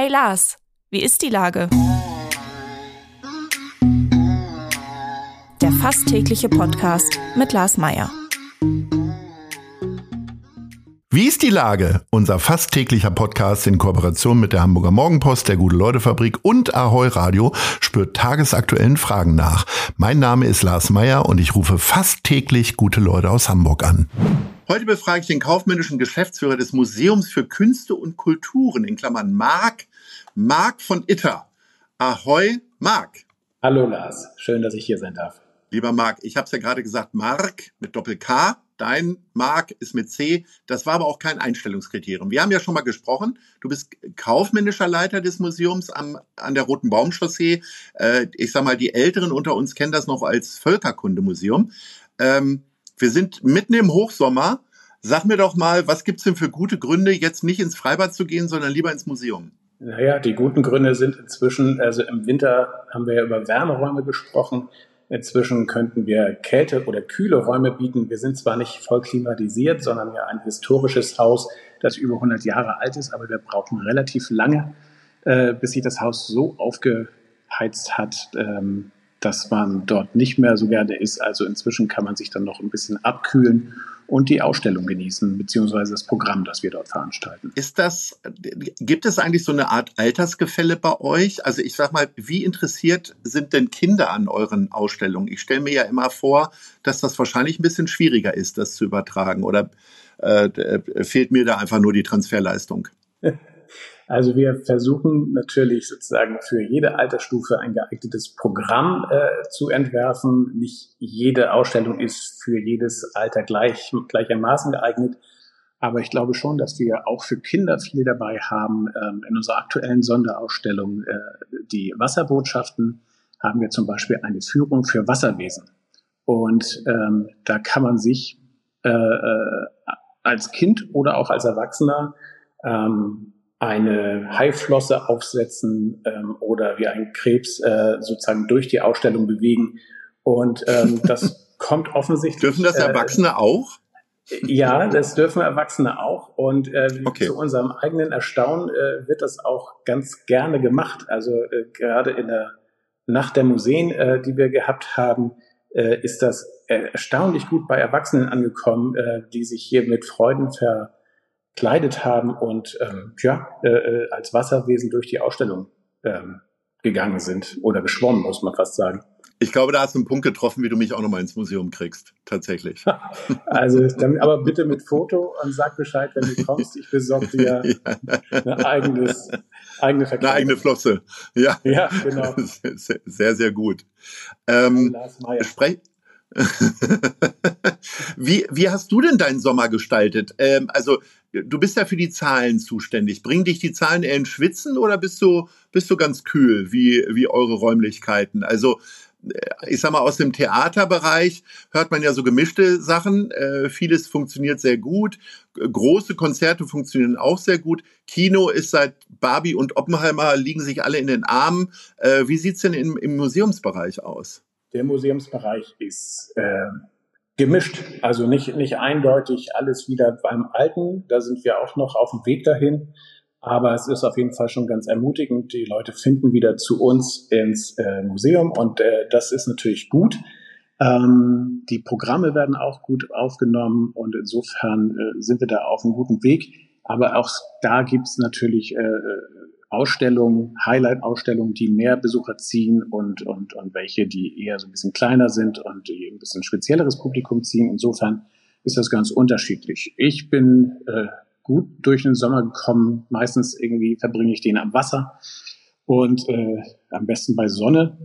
Hey Lars, wie ist die Lage? Der fast tägliche Podcast mit Lars Meier. Wie ist die Lage? Unser fast täglicher Podcast in Kooperation mit der Hamburger Morgenpost, der Gute-Leute-Fabrik und Ahoi Radio spürt tagesaktuellen Fragen nach. Mein Name ist Lars Meier und ich rufe fast täglich gute Leute aus Hamburg an. Heute befrage ich den kaufmännischen Geschäftsführer des Museums für Künste und Kulturen, in Klammern Marc, Marc von Itter. Ahoi, Marc. Hallo Lars, schön, dass ich hier sein darf. Lieber Marc, ich habe es ja gerade gesagt, Marc mit Doppel-K, dein Marc ist mit C. Das war aber auch kein Einstellungskriterium. Wir haben ja schon mal gesprochen. Du bist kaufmännischer Leiter des Museums am, an der Roten Baumchaussee. Äh, ich sag mal, die Älteren unter uns kennen das noch als Völkerkundemuseum. Ähm, wir sind mitten im Hochsommer. Sag mir doch mal, was gibt's denn für gute Gründe, jetzt nicht ins Freibad zu gehen, sondern lieber ins Museum? Naja, die guten Gründe sind inzwischen, also im Winter haben wir ja über Wärmeräume gesprochen. Inzwischen könnten wir Kälte- oder kühle Räume bieten. Wir sind zwar nicht voll klimatisiert, sondern ja ein historisches Haus, das über 100 Jahre alt ist, aber wir brauchen relativ lange, äh, bis sich das Haus so aufgeheizt hat, ähm, dass man dort nicht mehr so gerne ist. Also inzwischen kann man sich dann noch ein bisschen abkühlen und die Ausstellung genießen, beziehungsweise das Programm, das wir dort veranstalten. Ist das, gibt es eigentlich so eine Art Altersgefälle bei euch? Also ich sag mal, wie interessiert sind denn Kinder an euren Ausstellungen? Ich stelle mir ja immer vor, dass das wahrscheinlich ein bisschen schwieriger ist, das zu übertragen. Oder äh, fehlt mir da einfach nur die Transferleistung? Also wir versuchen natürlich sozusagen für jede Altersstufe ein geeignetes Programm äh, zu entwerfen. Nicht jede Ausstellung ist für jedes Alter gleich, gleichermaßen geeignet. Aber ich glaube schon, dass wir auch für Kinder viel dabei haben. Ähm, in unserer aktuellen Sonderausstellung, äh, die Wasserbotschaften, haben wir zum Beispiel eine Führung für Wasserwesen. Und ähm, da kann man sich äh, äh, als Kind oder auch als Erwachsener ähm, eine Haiflosse aufsetzen ähm, oder wie ein Krebs äh, sozusagen durch die Ausstellung bewegen. Und ähm, das kommt offensichtlich. Dürfen das äh, Erwachsene äh, auch? Ja, das dürfen Erwachsene auch. Und äh, okay. zu unserem eigenen Erstaunen äh, wird das auch ganz gerne gemacht. Also äh, gerade in der Nacht der Museen, äh, die wir gehabt haben, äh, ist das erstaunlich gut bei Erwachsenen angekommen, äh, die sich hier mit Freuden ver gekleidet haben und ähm, ja, äh, äh, als Wasserwesen durch die Ausstellung ähm, gegangen sind oder geschwommen, muss man fast sagen. Ich glaube, da hast du einen Punkt getroffen, wie du mich auch nochmal ins Museum kriegst. Tatsächlich. also, dann, aber bitte mit Foto und sag Bescheid, wenn du kommst. Ich besorge dir ja. eine, eigenes, eigene Verkleidung. Eine eigene Flosse. Ja. Ja, genau. Sehr, sehr gut. Ähm, sprech, wie, wie hast du denn deinen Sommer gestaltet? Ähm, also, du bist ja für die Zahlen zuständig. Bringen dich die Zahlen eher in Schwitzen oder bist du, bist du ganz kühl, wie, wie eure Räumlichkeiten? Also, äh, ich sag mal, aus dem Theaterbereich hört man ja so gemischte Sachen. Äh, vieles funktioniert sehr gut. Große Konzerte funktionieren auch sehr gut. Kino ist seit Barbie und Oppenheimer liegen sich alle in den Armen. Äh, wie sieht's denn im, im Museumsbereich aus? Der Museumsbereich ist äh, gemischt, also nicht, nicht eindeutig alles wieder beim Alten. Da sind wir auch noch auf dem Weg dahin. Aber es ist auf jeden Fall schon ganz ermutigend. Die Leute finden wieder zu uns ins äh, Museum und äh, das ist natürlich gut. Ähm, die Programme werden auch gut aufgenommen und insofern äh, sind wir da auf einem guten Weg. Aber auch da gibt's natürlich äh, äh Ausstellungen, Highlight-Ausstellungen, die mehr Besucher ziehen und, und, und welche, die eher so ein bisschen kleiner sind und die ein bisschen spezielleres Publikum ziehen. Insofern ist das ganz unterschiedlich. Ich bin äh, gut durch den Sommer gekommen. Meistens irgendwie verbringe ich den am Wasser und äh, am besten bei Sonne.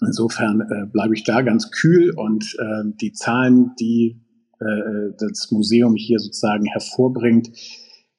Insofern äh, bleibe ich da ganz kühl und äh, die Zahlen, die äh, das Museum hier sozusagen hervorbringt,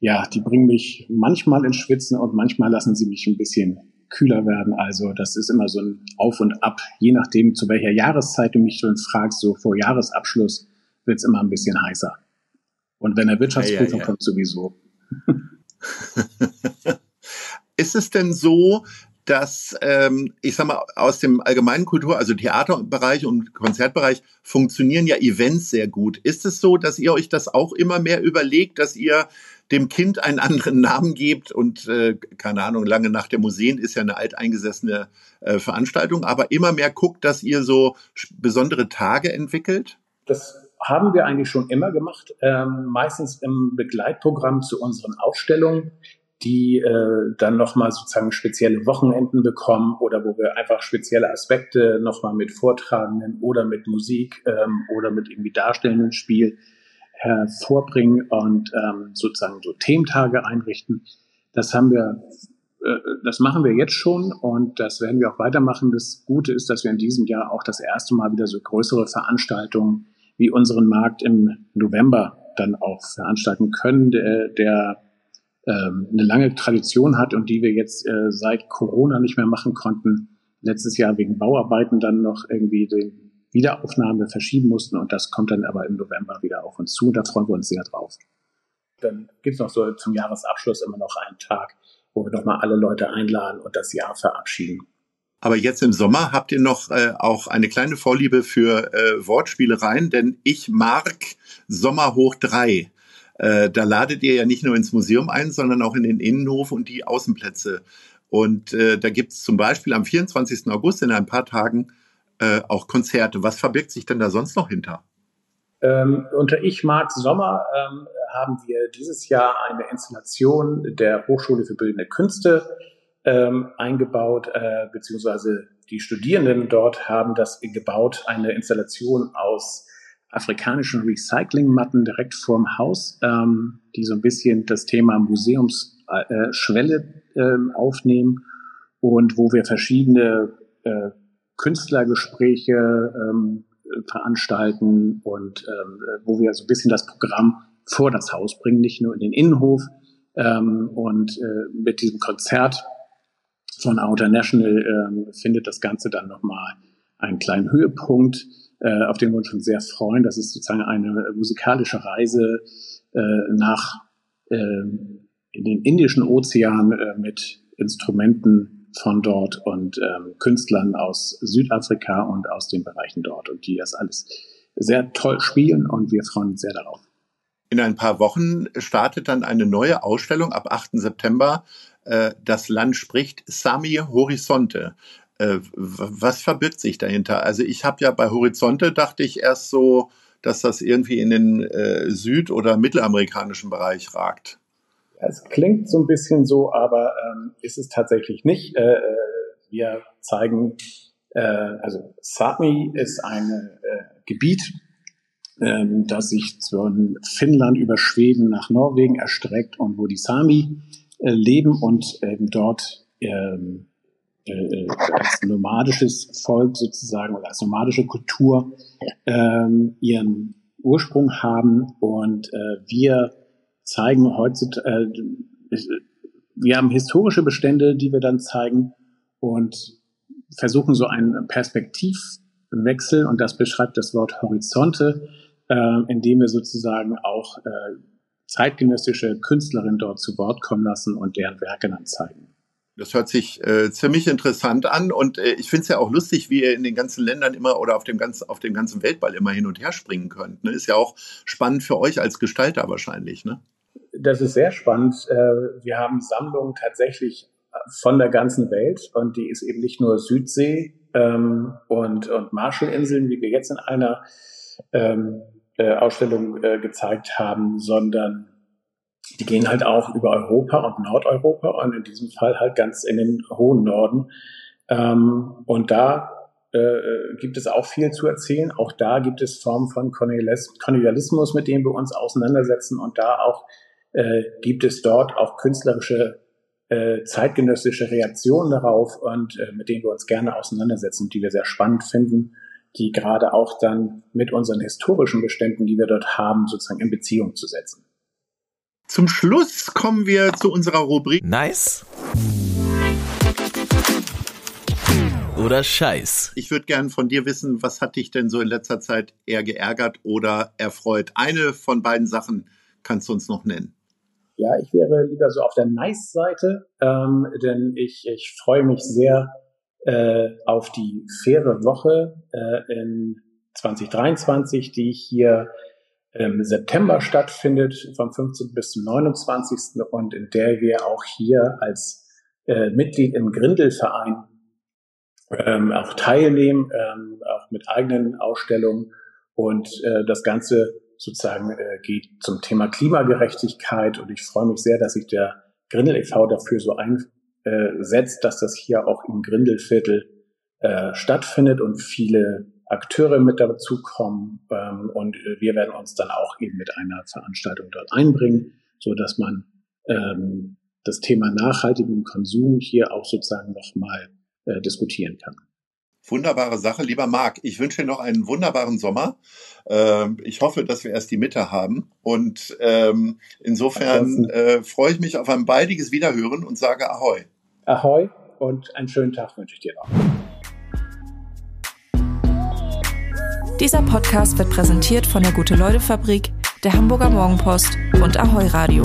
ja, die bringen mich manchmal ins Schwitzen und manchmal lassen sie mich ein bisschen kühler werden. Also das ist immer so ein Auf und Ab, je nachdem, zu welcher Jahreszeit du mich schon fragst. So vor Jahresabschluss wird's immer ein bisschen heißer. Und wenn der Wirtschaftsprüfer ja, ja, ja. kommt, sowieso. ist es denn so, dass, ähm, ich sag mal, aus dem allgemeinen Kultur, also Theaterbereich und Konzertbereich funktionieren ja Events sehr gut. Ist es so, dass ihr euch das auch immer mehr überlegt, dass ihr dem Kind einen anderen Namen gebt und äh, keine Ahnung, lange nach der Museen ist ja eine alteingesessene äh, Veranstaltung, aber immer mehr guckt, dass ihr so besondere Tage entwickelt? Das haben wir eigentlich schon immer gemacht, ähm, meistens im Begleitprogramm zu unseren Ausstellungen die äh, dann nochmal sozusagen spezielle Wochenenden bekommen oder wo wir einfach spezielle Aspekte nochmal mit Vortragenden oder mit Musik ähm, oder mit irgendwie darstellenden Spiel hervorbringen und ähm, sozusagen so Thementage einrichten. Das haben wir, äh, das machen wir jetzt schon und das werden wir auch weitermachen. Das Gute ist, dass wir in diesem Jahr auch das erste Mal wieder so größere Veranstaltungen wie unseren Markt im November dann auch veranstalten können, der, der ähm, eine lange Tradition hat und die wir jetzt äh, seit Corona nicht mehr machen konnten. Letztes Jahr wegen Bauarbeiten dann noch irgendwie die Wiederaufnahme verschieben mussten und das kommt dann aber im November wieder auf uns zu und da freuen wir uns sehr drauf. Dann gibt's noch so zum Jahresabschluss immer noch einen Tag, wo wir nochmal alle Leute einladen und das Jahr verabschieden. Aber jetzt im Sommer habt ihr noch äh, auch eine kleine Vorliebe für äh, Wortspielereien, denn ich mag Sommer hoch drei. Äh, da ladet ihr ja nicht nur ins Museum ein, sondern auch in den Innenhof und die Außenplätze. Und äh, da gibt es zum Beispiel am 24. August in ein paar Tagen äh, auch Konzerte. Was verbirgt sich denn da sonst noch hinter? Ähm, unter Ich mag Sommer ähm, haben wir dieses Jahr eine Installation der Hochschule für Bildende Künste ähm, eingebaut, äh, beziehungsweise die Studierenden dort haben das gebaut, eine Installation aus afrikanischen Recyclingmatten direkt vorm Haus, ähm, die so ein bisschen das Thema Museumsschwelle äh, äh, aufnehmen und wo wir verschiedene äh, Künstlergespräche ähm, veranstalten und ähm, wo wir so ein bisschen das Programm vor das Haus bringen, nicht nur in den Innenhof. Ähm, und äh, mit diesem Konzert von Outer National ähm, findet das Ganze dann nochmal einen kleinen Höhepunkt äh, auf den wir uns schon sehr freuen. Das ist sozusagen eine musikalische Reise äh, nach äh, in den Indischen Ozean äh, mit Instrumenten von dort und ähm, Künstlern aus Südafrika und aus den Bereichen dort und die das alles sehr toll spielen und wir freuen uns sehr darauf. In ein paar Wochen startet dann eine neue Ausstellung ab 8. September. Äh, das Land spricht Sami Horizonte. Äh, was verbirgt sich dahinter? Also ich habe ja bei Horizonte dachte ich erst so, dass das irgendwie in den äh, süd- oder mittelamerikanischen Bereich ragt. Es klingt so ein bisschen so, aber ähm, ist es tatsächlich nicht. Äh, äh wir zeigen, äh, also Sápmi ist ein äh, Gebiet, ähm, das sich von Finnland über Schweden nach Norwegen erstreckt und wo die Sami äh, leben und eben dort ähm, äh, als nomadisches Volk sozusagen oder als nomadische Kultur ähm, ihren Ursprung haben und äh, wir zeigen heutzutage, äh, wir haben historische Bestände, die wir dann zeigen und versuchen so einen Perspektivwechsel und das beschreibt das Wort Horizonte, äh, indem wir sozusagen auch äh, zeitgenössische Künstlerinnen dort zu Wort kommen lassen und deren Werke dann zeigen. Das hört sich äh, ziemlich interessant an und äh, ich finde es ja auch lustig, wie ihr in den ganzen Ländern immer oder auf dem, ganz, auf dem ganzen Weltball immer hin und her springen könnt. Ne? Ist ja auch spannend für euch als Gestalter wahrscheinlich. Ne? Das ist sehr spannend. Äh, wir haben Sammlungen tatsächlich von der ganzen Welt und die ist eben nicht nur Südsee ähm, und, und Marshallinseln, wie wir jetzt in einer ähm, äh, Ausstellung äh, gezeigt haben, sondern die gehen halt auch über Europa und Nordeuropa und in diesem Fall halt ganz in den hohen Norden. Ähm, und da äh, gibt es auch viel zu erzählen. Auch da gibt es Formen von Kolonialismus, mit denen wir uns auseinandersetzen. Und da auch äh, gibt es dort auch künstlerische äh, zeitgenössische Reaktionen darauf und äh, mit denen wir uns gerne auseinandersetzen, die wir sehr spannend finden, die gerade auch dann mit unseren historischen Beständen, die wir dort haben, sozusagen in Beziehung zu setzen. Zum Schluss kommen wir zu unserer Rubrik. Nice. Oder Scheiß. Ich würde gerne von dir wissen, was hat dich denn so in letzter Zeit eher geärgert oder erfreut? Eine von beiden Sachen kannst du uns noch nennen. Ja, ich wäre lieber so auf der Nice-Seite, ähm, denn ich, ich freue mich sehr äh, auf die faire Woche äh, in 2023, die hier im September stattfindet, vom 15. bis zum 29. und in der wir auch hier als äh, Mitglied im Grindelverein ähm, auch teilnehmen, ähm, auch mit eigenen Ausstellungen. Und äh, das Ganze sozusagen äh, geht zum Thema Klimagerechtigkeit. Und ich freue mich sehr, dass sich der Grindel e.V. dafür so einsetzt, dass das hier auch im Grindelviertel äh, stattfindet und viele Akteure mit dazukommen. Ähm, und äh, wir werden uns dann auch eben mit einer Veranstaltung dort einbringen, so dass man ähm, das Thema nachhaltigen Konsum hier auch sozusagen nochmal äh, diskutieren kann. Wunderbare Sache, lieber Marc. Ich wünsche dir noch einen wunderbaren Sommer. Ähm, ich hoffe, dass wir erst die Mitte haben. Und ähm, insofern äh, freue ich mich auf ein baldiges Wiederhören und sage Ahoi. Ahoi und einen schönen Tag wünsche ich dir noch. Dieser Podcast wird präsentiert von der Gute-Leute-Fabrik, der Hamburger Morgenpost und Ahoi Radio.